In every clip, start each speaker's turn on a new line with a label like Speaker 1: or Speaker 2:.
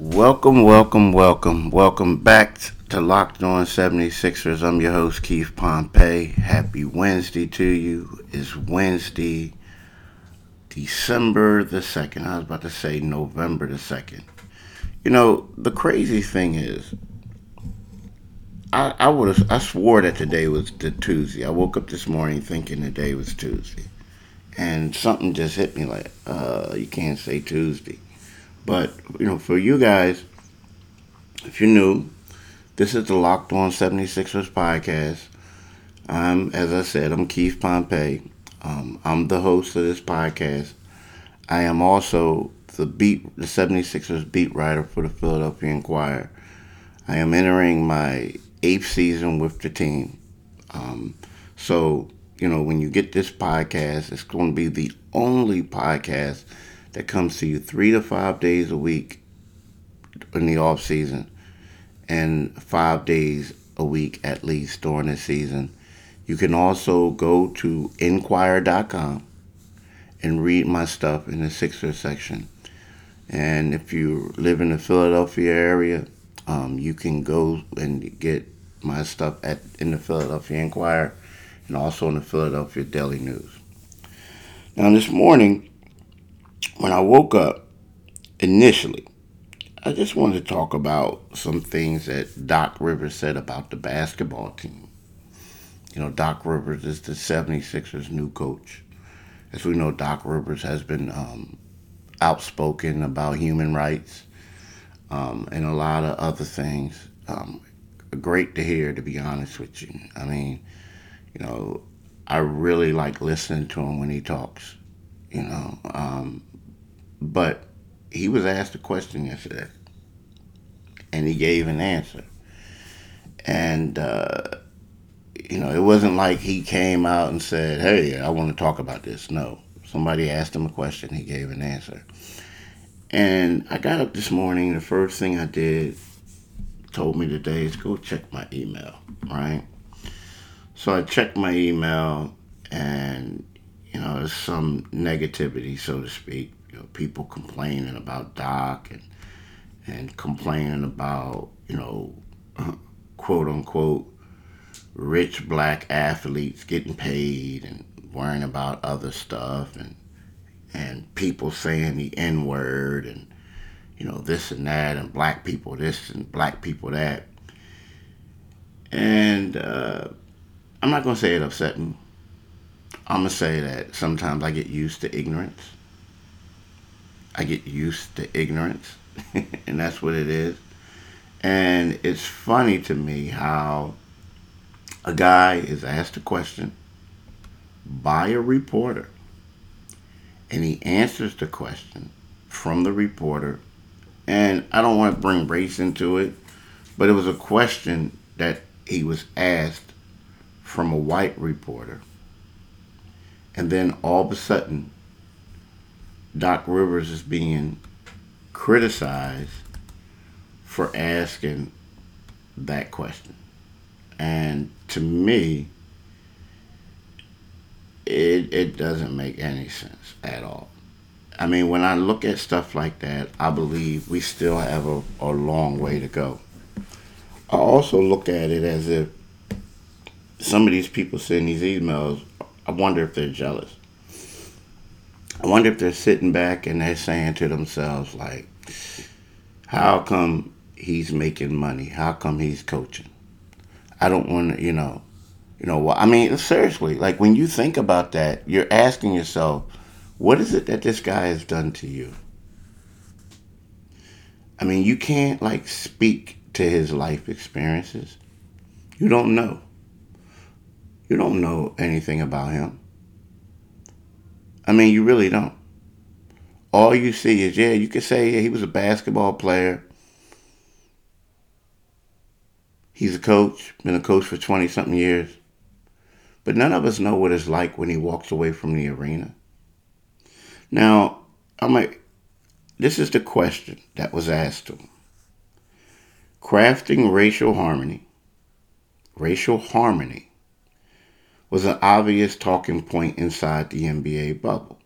Speaker 1: Welcome, welcome, welcome, welcome back to Locked On 76ers. I'm your host, Keith Pompey. Happy Wednesday to you. It's Wednesday, December the 2nd. I was about to say November the 2nd. You know, the crazy thing is, I, I would I swore that today was the Tuesday. I woke up this morning thinking the day was Tuesday. And something just hit me like, uh, you can't say Tuesday. But, you know, for you guys, if you're new, this is the Locked On 76ers podcast. I'm, as I said, I'm Keith Pompey. Um, I'm the host of this podcast. I am also the beat, the 76ers beat writer for the Philadelphia Inquirer. I am entering my eighth season with the team. Um, so, you know, when you get this podcast, it's going to be the only podcast that comes to you three to five days a week in the off season and five days a week at least during the season. You can also go to inquirer.com and read my stuff in the Sixer section. And if you live in the Philadelphia area, um, you can go and get my stuff at in the Philadelphia Inquirer and also in the Philadelphia Daily News. Now, this morning, when I woke up initially, I just wanted to talk about some things that Doc Rivers said about the basketball team. You know, Doc Rivers is the 76ers' new coach. As we know, Doc Rivers has been um, outspoken about human rights um, and a lot of other things. Um, great to hear, to be honest with you. I mean, you know, I really like listening to him when he talks, you know. Um, but he was asked a question yesterday, and he gave an answer. And, uh, you know, it wasn't like he came out and said, hey, I want to talk about this. No. Somebody asked him a question, he gave an answer. And I got up this morning, the first thing I did told me today is go check my email, right? So I checked my email and, you know, there's some negativity, so to speak. You know, people complaining about Doc and and complaining about, you know, quote unquote rich black athletes getting paid and worrying about other stuff and and people saying the N word and you know this and that and black people this and black people that. And uh, I'm not gonna say it upset me. I'm gonna say that sometimes I get used to ignorance. I get used to ignorance, and that's what it is. And it's funny to me how a guy is asked a question by a reporter and he answers the question from the reporter. And I don't want to bring race into it, but it was a question that he was asked from a white reporter. And then all of a sudden, Doc Rivers is being criticized for asking that question. And to me, it, it doesn't make any sense at all. I mean, when I look at stuff like that, I believe we still have a, a long way to go. I also look at it as if some of these people send these emails, I wonder if they're jealous. I wonder if they're sitting back and they're saying to themselves, like, how come he's making money? How come he's coaching? I don't want to, you know, you know what? I mean, seriously, like when you think about that, you're asking yourself, what is it that this guy has done to you? I mean, you can't like speak to his life experiences. You don't know. You don't know anything about him. I mean, you really don't. All you see is, yeah, you could say yeah, he was a basketball player. He's a coach, been a coach for 20 something years. But none of us know what it's like when he walks away from the arena. Now, I'm like, this is the question that was asked to him. Crafting racial harmony, racial harmony, was an obvious talking point inside the NBA bubble.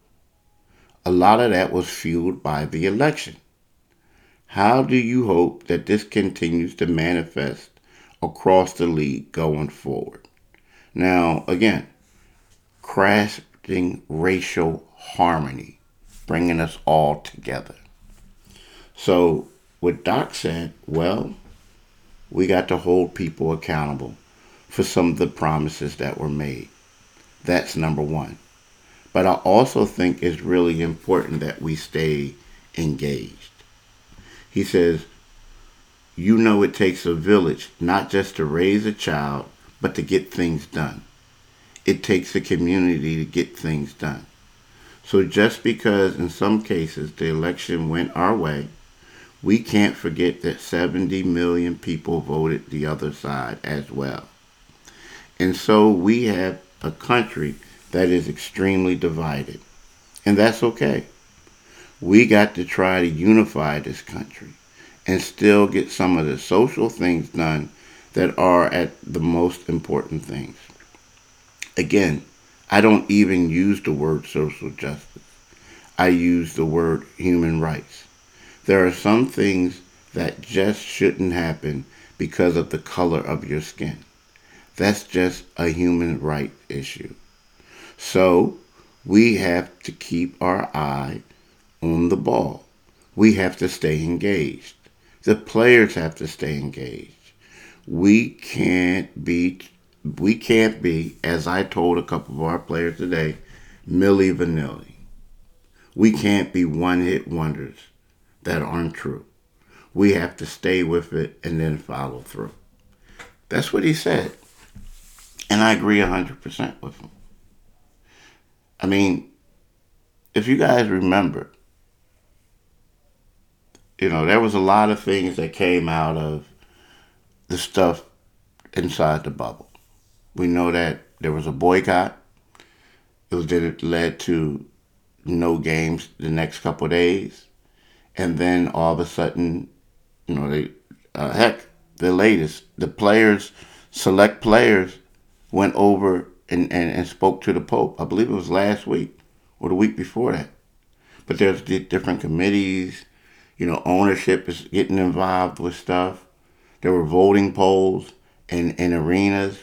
Speaker 1: A lot of that was fueled by the election. How do you hope that this continues to manifest across the league going forward? Now, again, crafting racial harmony, bringing us all together. So, what Doc said, well, we got to hold people accountable for some of the promises that were made. That's number one. But I also think it's really important that we stay engaged. He says, You know, it takes a village not just to raise a child, but to get things done. It takes a community to get things done. So just because in some cases the election went our way, we can't forget that 70 million people voted the other side as well. And so we have a country that is extremely divided. And that's okay. We got to try to unify this country and still get some of the social things done that are at the most important things. Again, I don't even use the word social justice. I use the word human rights. There are some things that just shouldn't happen because of the color of your skin. That's just a human right issue. So we have to keep our eye on the ball. We have to stay engaged. The players have to stay engaged. We can't be we can't be, as I told a couple of our players today, Milli Vanilli. We can't be one hit wonders that aren't true. We have to stay with it and then follow through. That's what he said. And I agree 100% with him. I mean, if you guys remember, you know, there was a lot of things that came out of the stuff inside the bubble. We know that there was a boycott. It was it led to no games the next couple days, and then all of a sudden, you know, they uh, heck, the latest, the players, select players, went over and, and, and spoke to the Pope. I believe it was last week or the week before that. But there's different committees, you know, ownership is getting involved with stuff. There were voting polls and, in arenas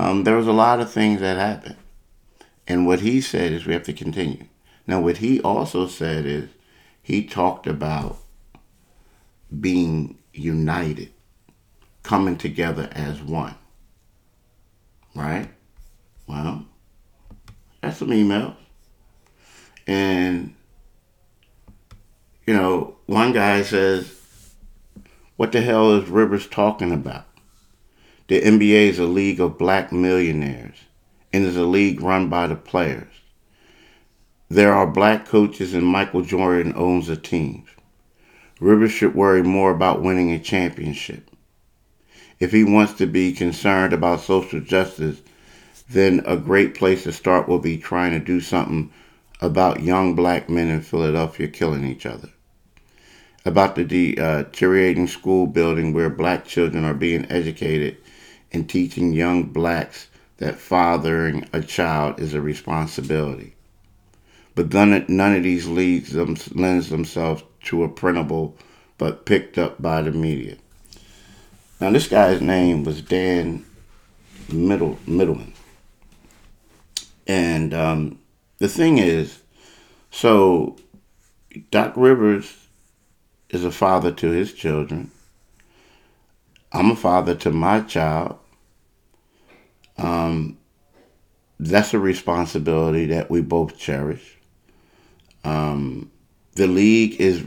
Speaker 1: um, there was a lot of things that happened. And what he said is we have to continue. Now, what he also said is he talked about being united, coming together as one. Right? Well, that's some emails. And, you know, one guy says, What the hell is Rivers talking about? The NBA is a league of black millionaires and is a league run by the players. There are black coaches and Michael Jordan owns the teams. Rivers should worry more about winning a championship. If he wants to be concerned about social justice, then a great place to start will be trying to do something about young black men in Philadelphia killing each other. About the deteriorating school building where black children are being educated and teaching young blacks that fathering a child is a responsibility. But none, none of these leads them, lends themselves to a printable but picked up by the media. Now, this guy's name was Dan Middle, Middleman. And um, the thing is, so Doc Rivers is a father to his children. I'm a father to my child. Um, that's a responsibility that we both cherish. Um, the league is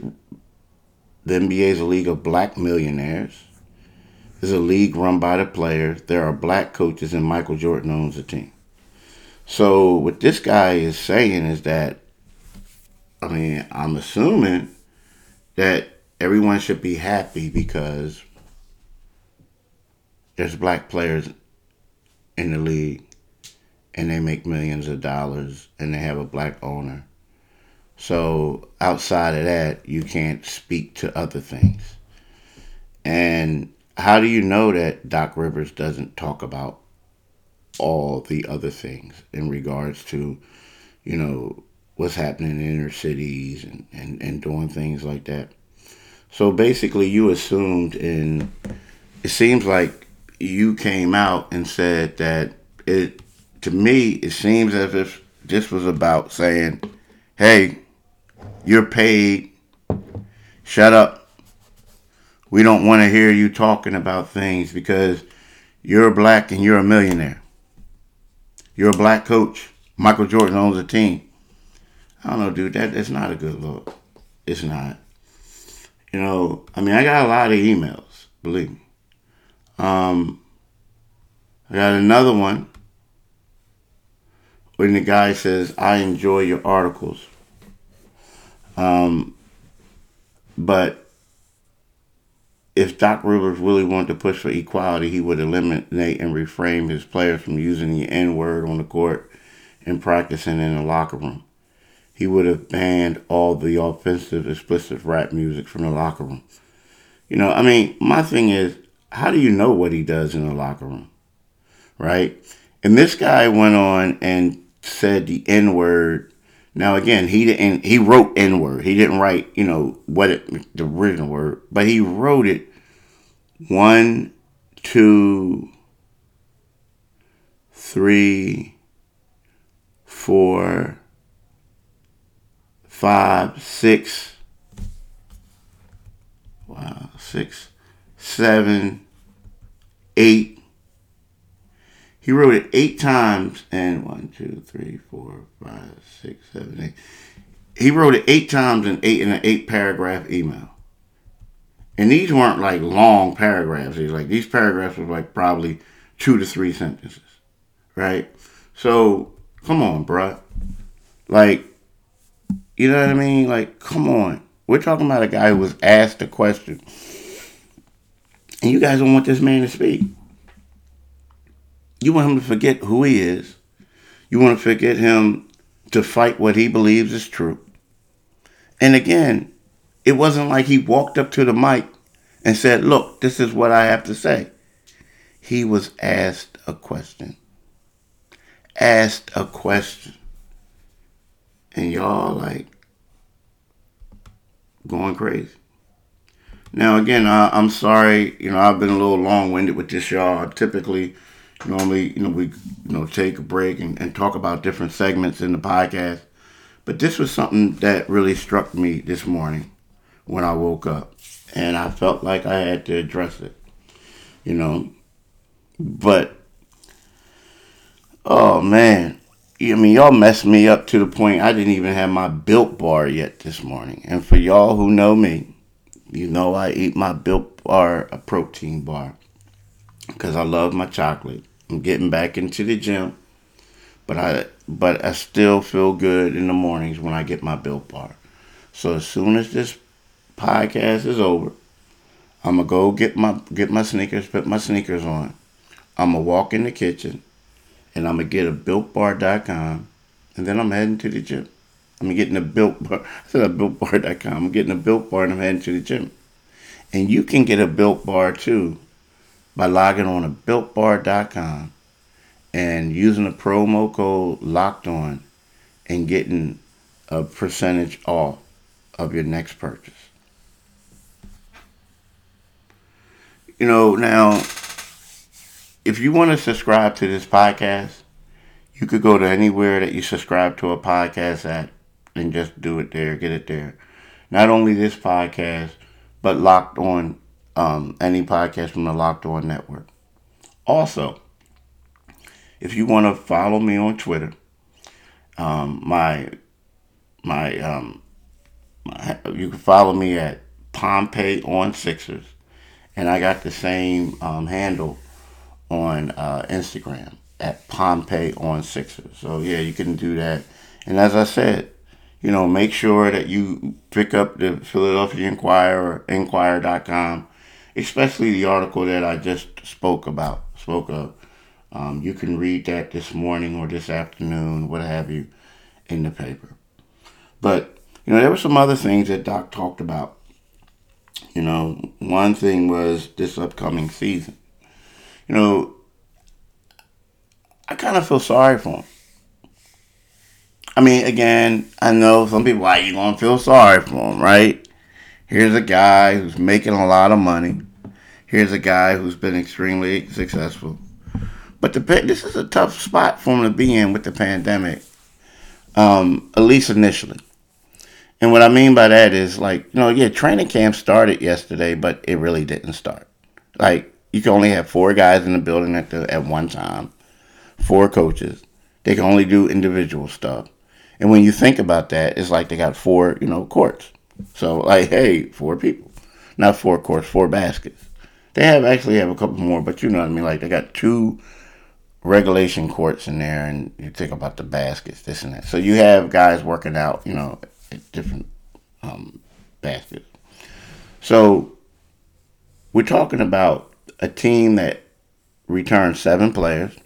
Speaker 1: the NBA is a league of black millionaires. It's a league run by the players. There are black coaches, and Michael Jordan owns the team. So what this guy is saying is that, I mean, I'm assuming that everyone should be happy because there's black players in the league and they make millions of dollars and they have a black owner. So outside of that, you can't speak to other things. And how do you know that Doc Rivers doesn't talk about all the other things in regards to, you know, what's happening in inner cities and, and, and doing things like that? So basically, you assumed, and it seems like you came out and said that it. To me, it seems as if this was about saying, "Hey, you're paid. Shut up. We don't want to hear you talking about things because you're black and you're a millionaire. You're a black coach. Michael Jordan owns a team. I don't know, dude. That that's not a good look. It's not. You know, I mean, I got a lot of emails. Believe me. Um, I got another one when the guy says, "I enjoy your articles." Um, but if Doc Rivers really wanted to push for equality, he would eliminate and refrain his players from using the N word on the court and practicing in the locker room. He would have banned all the offensive, explicit rap music from the locker room. You know, I mean, my thing is, how do you know what he does in the locker room? Right? And this guy went on and said the N word now again, he didn't. He wrote N word. He didn't write, you know, what it, the original word, but he wrote it one, two, three, four, five, six. Wow, six, seven, eight, he wrote it eight times, and one, two, three, four, five, six, seven, eight. He wrote it eight times in eight in an eight paragraph email. And these weren't like long paragraphs. These like these paragraphs were like probably two to three sentences, right? So come on, bruh. Like, you know what I mean? Like, come on. We're talking about a guy who was asked a question, and you guys don't want this man to speak. You want him to forget who he is. You want to forget him to fight what he believes is true. And again, it wasn't like he walked up to the mic and said, Look, this is what I have to say. He was asked a question. Asked a question. And y'all like going crazy. Now, again, I, am sorry. You know, I've been a little long winded with this, y'all. Typically, Normally, you know, we you know take a break and, and talk about different segments in the podcast. But this was something that really struck me this morning when I woke up. And I felt like I had to address it. You know. But oh man. I mean, y'all messed me up to the point I didn't even have my built bar yet this morning. And for y'all who know me, you know I eat my built bar, a protein bar, because I love my chocolate. I'm getting back into the gym, but I but I still feel good in the mornings when I get my built bar. So as soon as this podcast is over, I'm gonna go get my get my sneakers, put my sneakers on. I'm gonna walk in the kitchen, and I'm gonna get a builtbar.com, and then I'm heading to the gym. I'm getting a built bar. I said a builtbar.com. I'm getting a built bar, and I'm heading to the gym. And you can get a built bar too by logging on to builtbar.com and using the promo code locked on and getting a percentage off of your next purchase. You know, now, if you want to subscribe to this podcast, you could go to anywhere that you subscribe to a podcast at and just do it there, get it there. Not only this podcast, but Locked On um, any podcast from the Locked On Network. Also, if you want to follow me on Twitter, um, my my um, my, you can follow me at Pompey on Sixers, and I got the same um, handle on uh, Instagram at Pompey on Sixers. So yeah, you can do that. And as I said, you know, make sure that you pick up the Philadelphia Inquirer, Inquirer.com especially the article that I just spoke about, spoke of. Um, you can read that this morning or this afternoon, what have you, in the paper. But, you know, there were some other things that Doc talked about. You know, one thing was this upcoming season. You know, I kind of feel sorry for him. I mean, again, I know some people, why you going to feel sorry for him, right? Here's a guy who's making a lot of money. Here's a guy who's been extremely successful. But the this is a tough spot for him to be in with the pandemic, um, at least initially. And what I mean by that is like, you know, yeah, training camp started yesterday, but it really didn't start. Like, you can only have four guys in the building at the at one time, four coaches. They can only do individual stuff. And when you think about that, it's like they got four, you know, courts. So like, hey, four people, not four courts, four baskets. They have actually have a couple more, but you know what I mean. Like they got two regulation courts in there, and you think about the baskets, this and that. So you have guys working out, you know, at different um, baskets. So we're talking about a team that returned seven players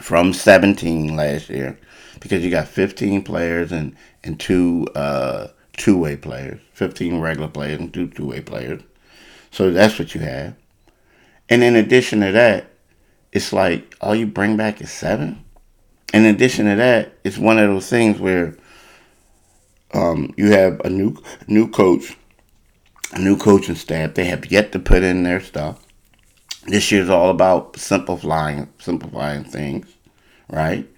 Speaker 1: from 17 last year because you got 15 players and, and two uh, two way players, 15 regular players and two two way players. So that's what you have. And in addition to that, it's like all you bring back is seven. In addition to that, it's one of those things where um, you have a new new coach, a new coaching staff. They have yet to put in their stuff. This year's all about simplifying simplifying things, right?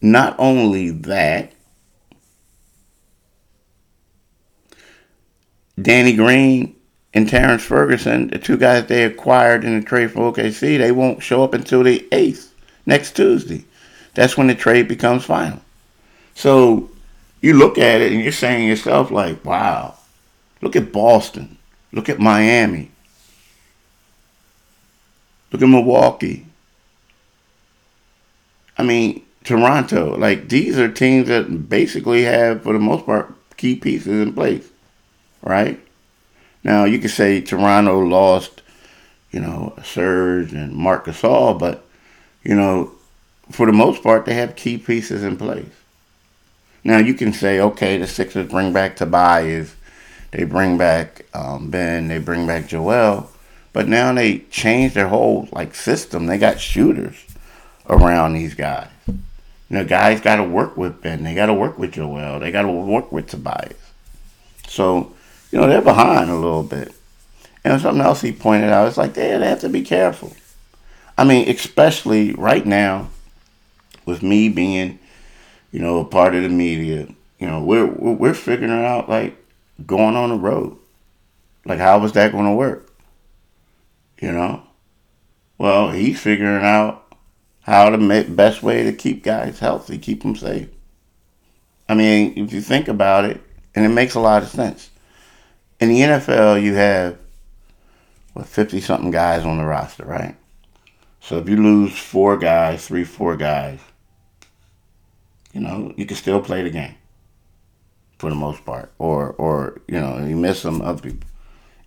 Speaker 1: Not only that, Danny Green and Terrence Ferguson, the two guys they acquired in the trade from OKC, they won't show up until the 8th, next Tuesday. That's when the trade becomes final. So you look at it and you're saying yourself, like, wow, look at Boston. Look at Miami. Look at Milwaukee. I mean, Toronto. Like, these are teams that basically have, for the most part, key pieces in place, right? Now you could say Toronto lost, you know, Serge and Marc Gasol, but you know, for the most part, they have key pieces in place. Now you can say, okay, the Sixers bring back Tobias, they bring back um, Ben, they bring back Joel, but now they change their whole like system. They got shooters around these guys. You know, guys got to work with Ben. They got to work with Joel. They got to work with Tobias. So you know, they're behind a little bit. And something else he pointed out, it's like they have to be careful. I mean, especially right now, with me being, you know, a part of the media, you know, we're we're figuring out like going on the road. Like, how was that going to work? You know, well, he's figuring out how to make best way to keep guys healthy, keep them safe. I mean, if you think about it, and it makes a lot of sense in the NFL, you have what fifty something guys on the roster, right? So if you lose four guys, three, four guys, you know you can still play the game for the most part, or or you know you miss some other people.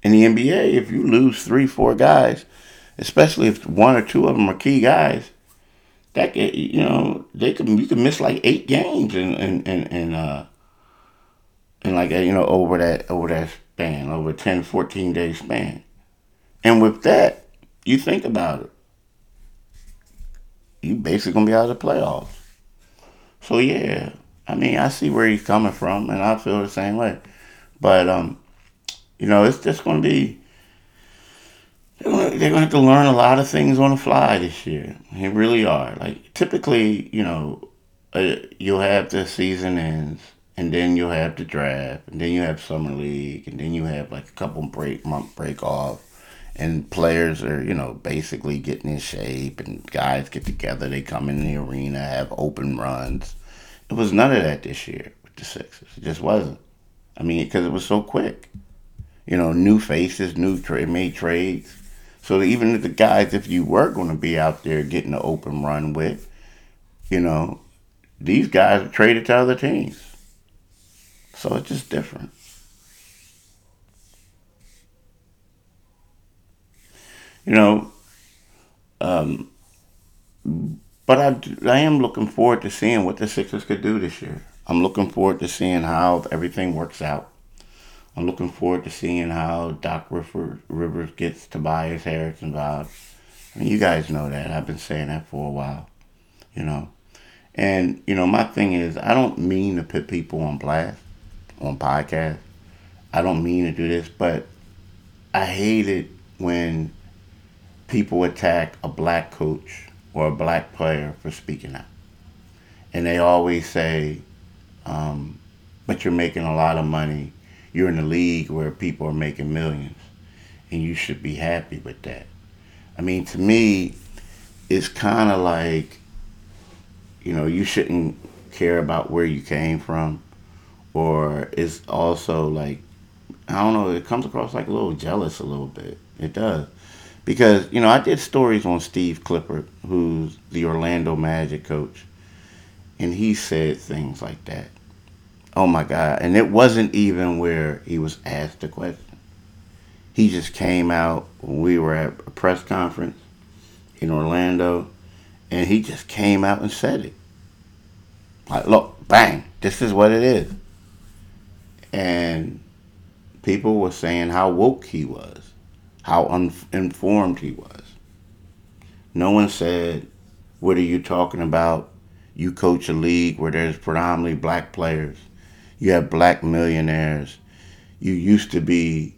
Speaker 1: In the NBA, if you lose three, four guys, especially if one or two of them are key guys, that can, you know they can you can miss like eight games and and and, in uh and like you know over that over that span, over 10, 14 day span. And with that, you think about it. You basically gonna be out of the playoffs. So yeah, I mean, I see where he's coming from, and I feel the same way. But um, you know, it's just gonna be. They're gonna, they're gonna have to learn a lot of things on the fly this year. They really are. Like typically, you know, uh, you'll have the season ends and then you'll have the draft, and then you have summer league, and then you have like a couple break month break off, and players are you know basically getting in shape, and guys get together, they come in the arena, have open runs. It was none of that this year with the Sixers. It just wasn't. I mean, because it was so quick. You know, new faces, new trade made trades. So even the guys, if you were going to be out there getting an open run with, you know, these guys are traded to other teams. So it's just different. You know, um, but I, I am looking forward to seeing what the Sixers could do this year. I'm looking forward to seeing how everything works out. I'm looking forward to seeing how Doc Rivers, gets Tobias Harris involved. I mean, you guys know that. I've been saying that for a while, you know. And, you know, my thing is, I don't mean to put people on blast on podcast. I don't mean to do this, but I hate it when people attack a black coach or a black player for speaking out. And they always say, um, but you're making a lot of money. You're in a league where people are making millions, and you should be happy with that. I mean, to me, it's kind of like, you know, you shouldn't care about where you came from, or it's also like, I don't know, it comes across like a little jealous a little bit. It does. Because, you know, I did stories on Steve Clifford, who's the Orlando Magic coach, and he said things like that. Oh my God. And it wasn't even where he was asked a question. He just came out we were at a press conference in Orlando, and he just came out and said it. Like, look, bang, this is what it is. And people were saying how woke he was, how uninformed he was. No one said, What are you talking about? You coach a league where there's predominantly black players. You have black millionaires. You used to be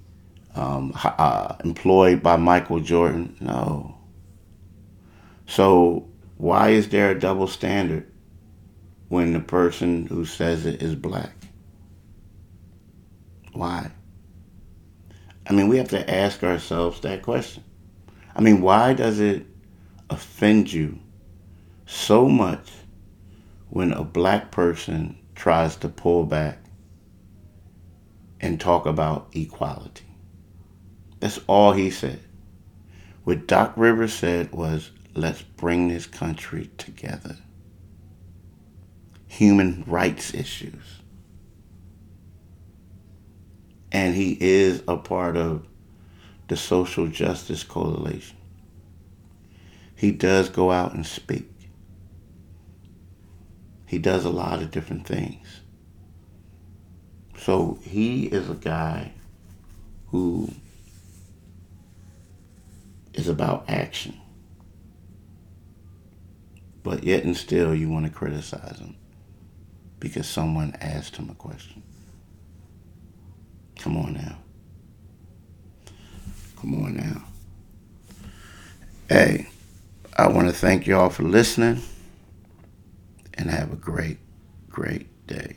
Speaker 1: um, uh, employed by Michael Jordan. No. So why is there a double standard when the person who says it is black? Why? I mean, we have to ask ourselves that question. I mean, why does it offend you so much when a black person tries to pull back and talk about equality? That's all he said. What Doc Rivers said was, let's bring this country together. Human rights issues. And he is a part of the Social Justice Coalition. He does go out and speak. He does a lot of different things. So he is a guy who is about action. But yet and still, you want to criticize him because someone asked him a question. Come on now. Come on now. Hey, I want to thank y'all for listening and have a great, great day.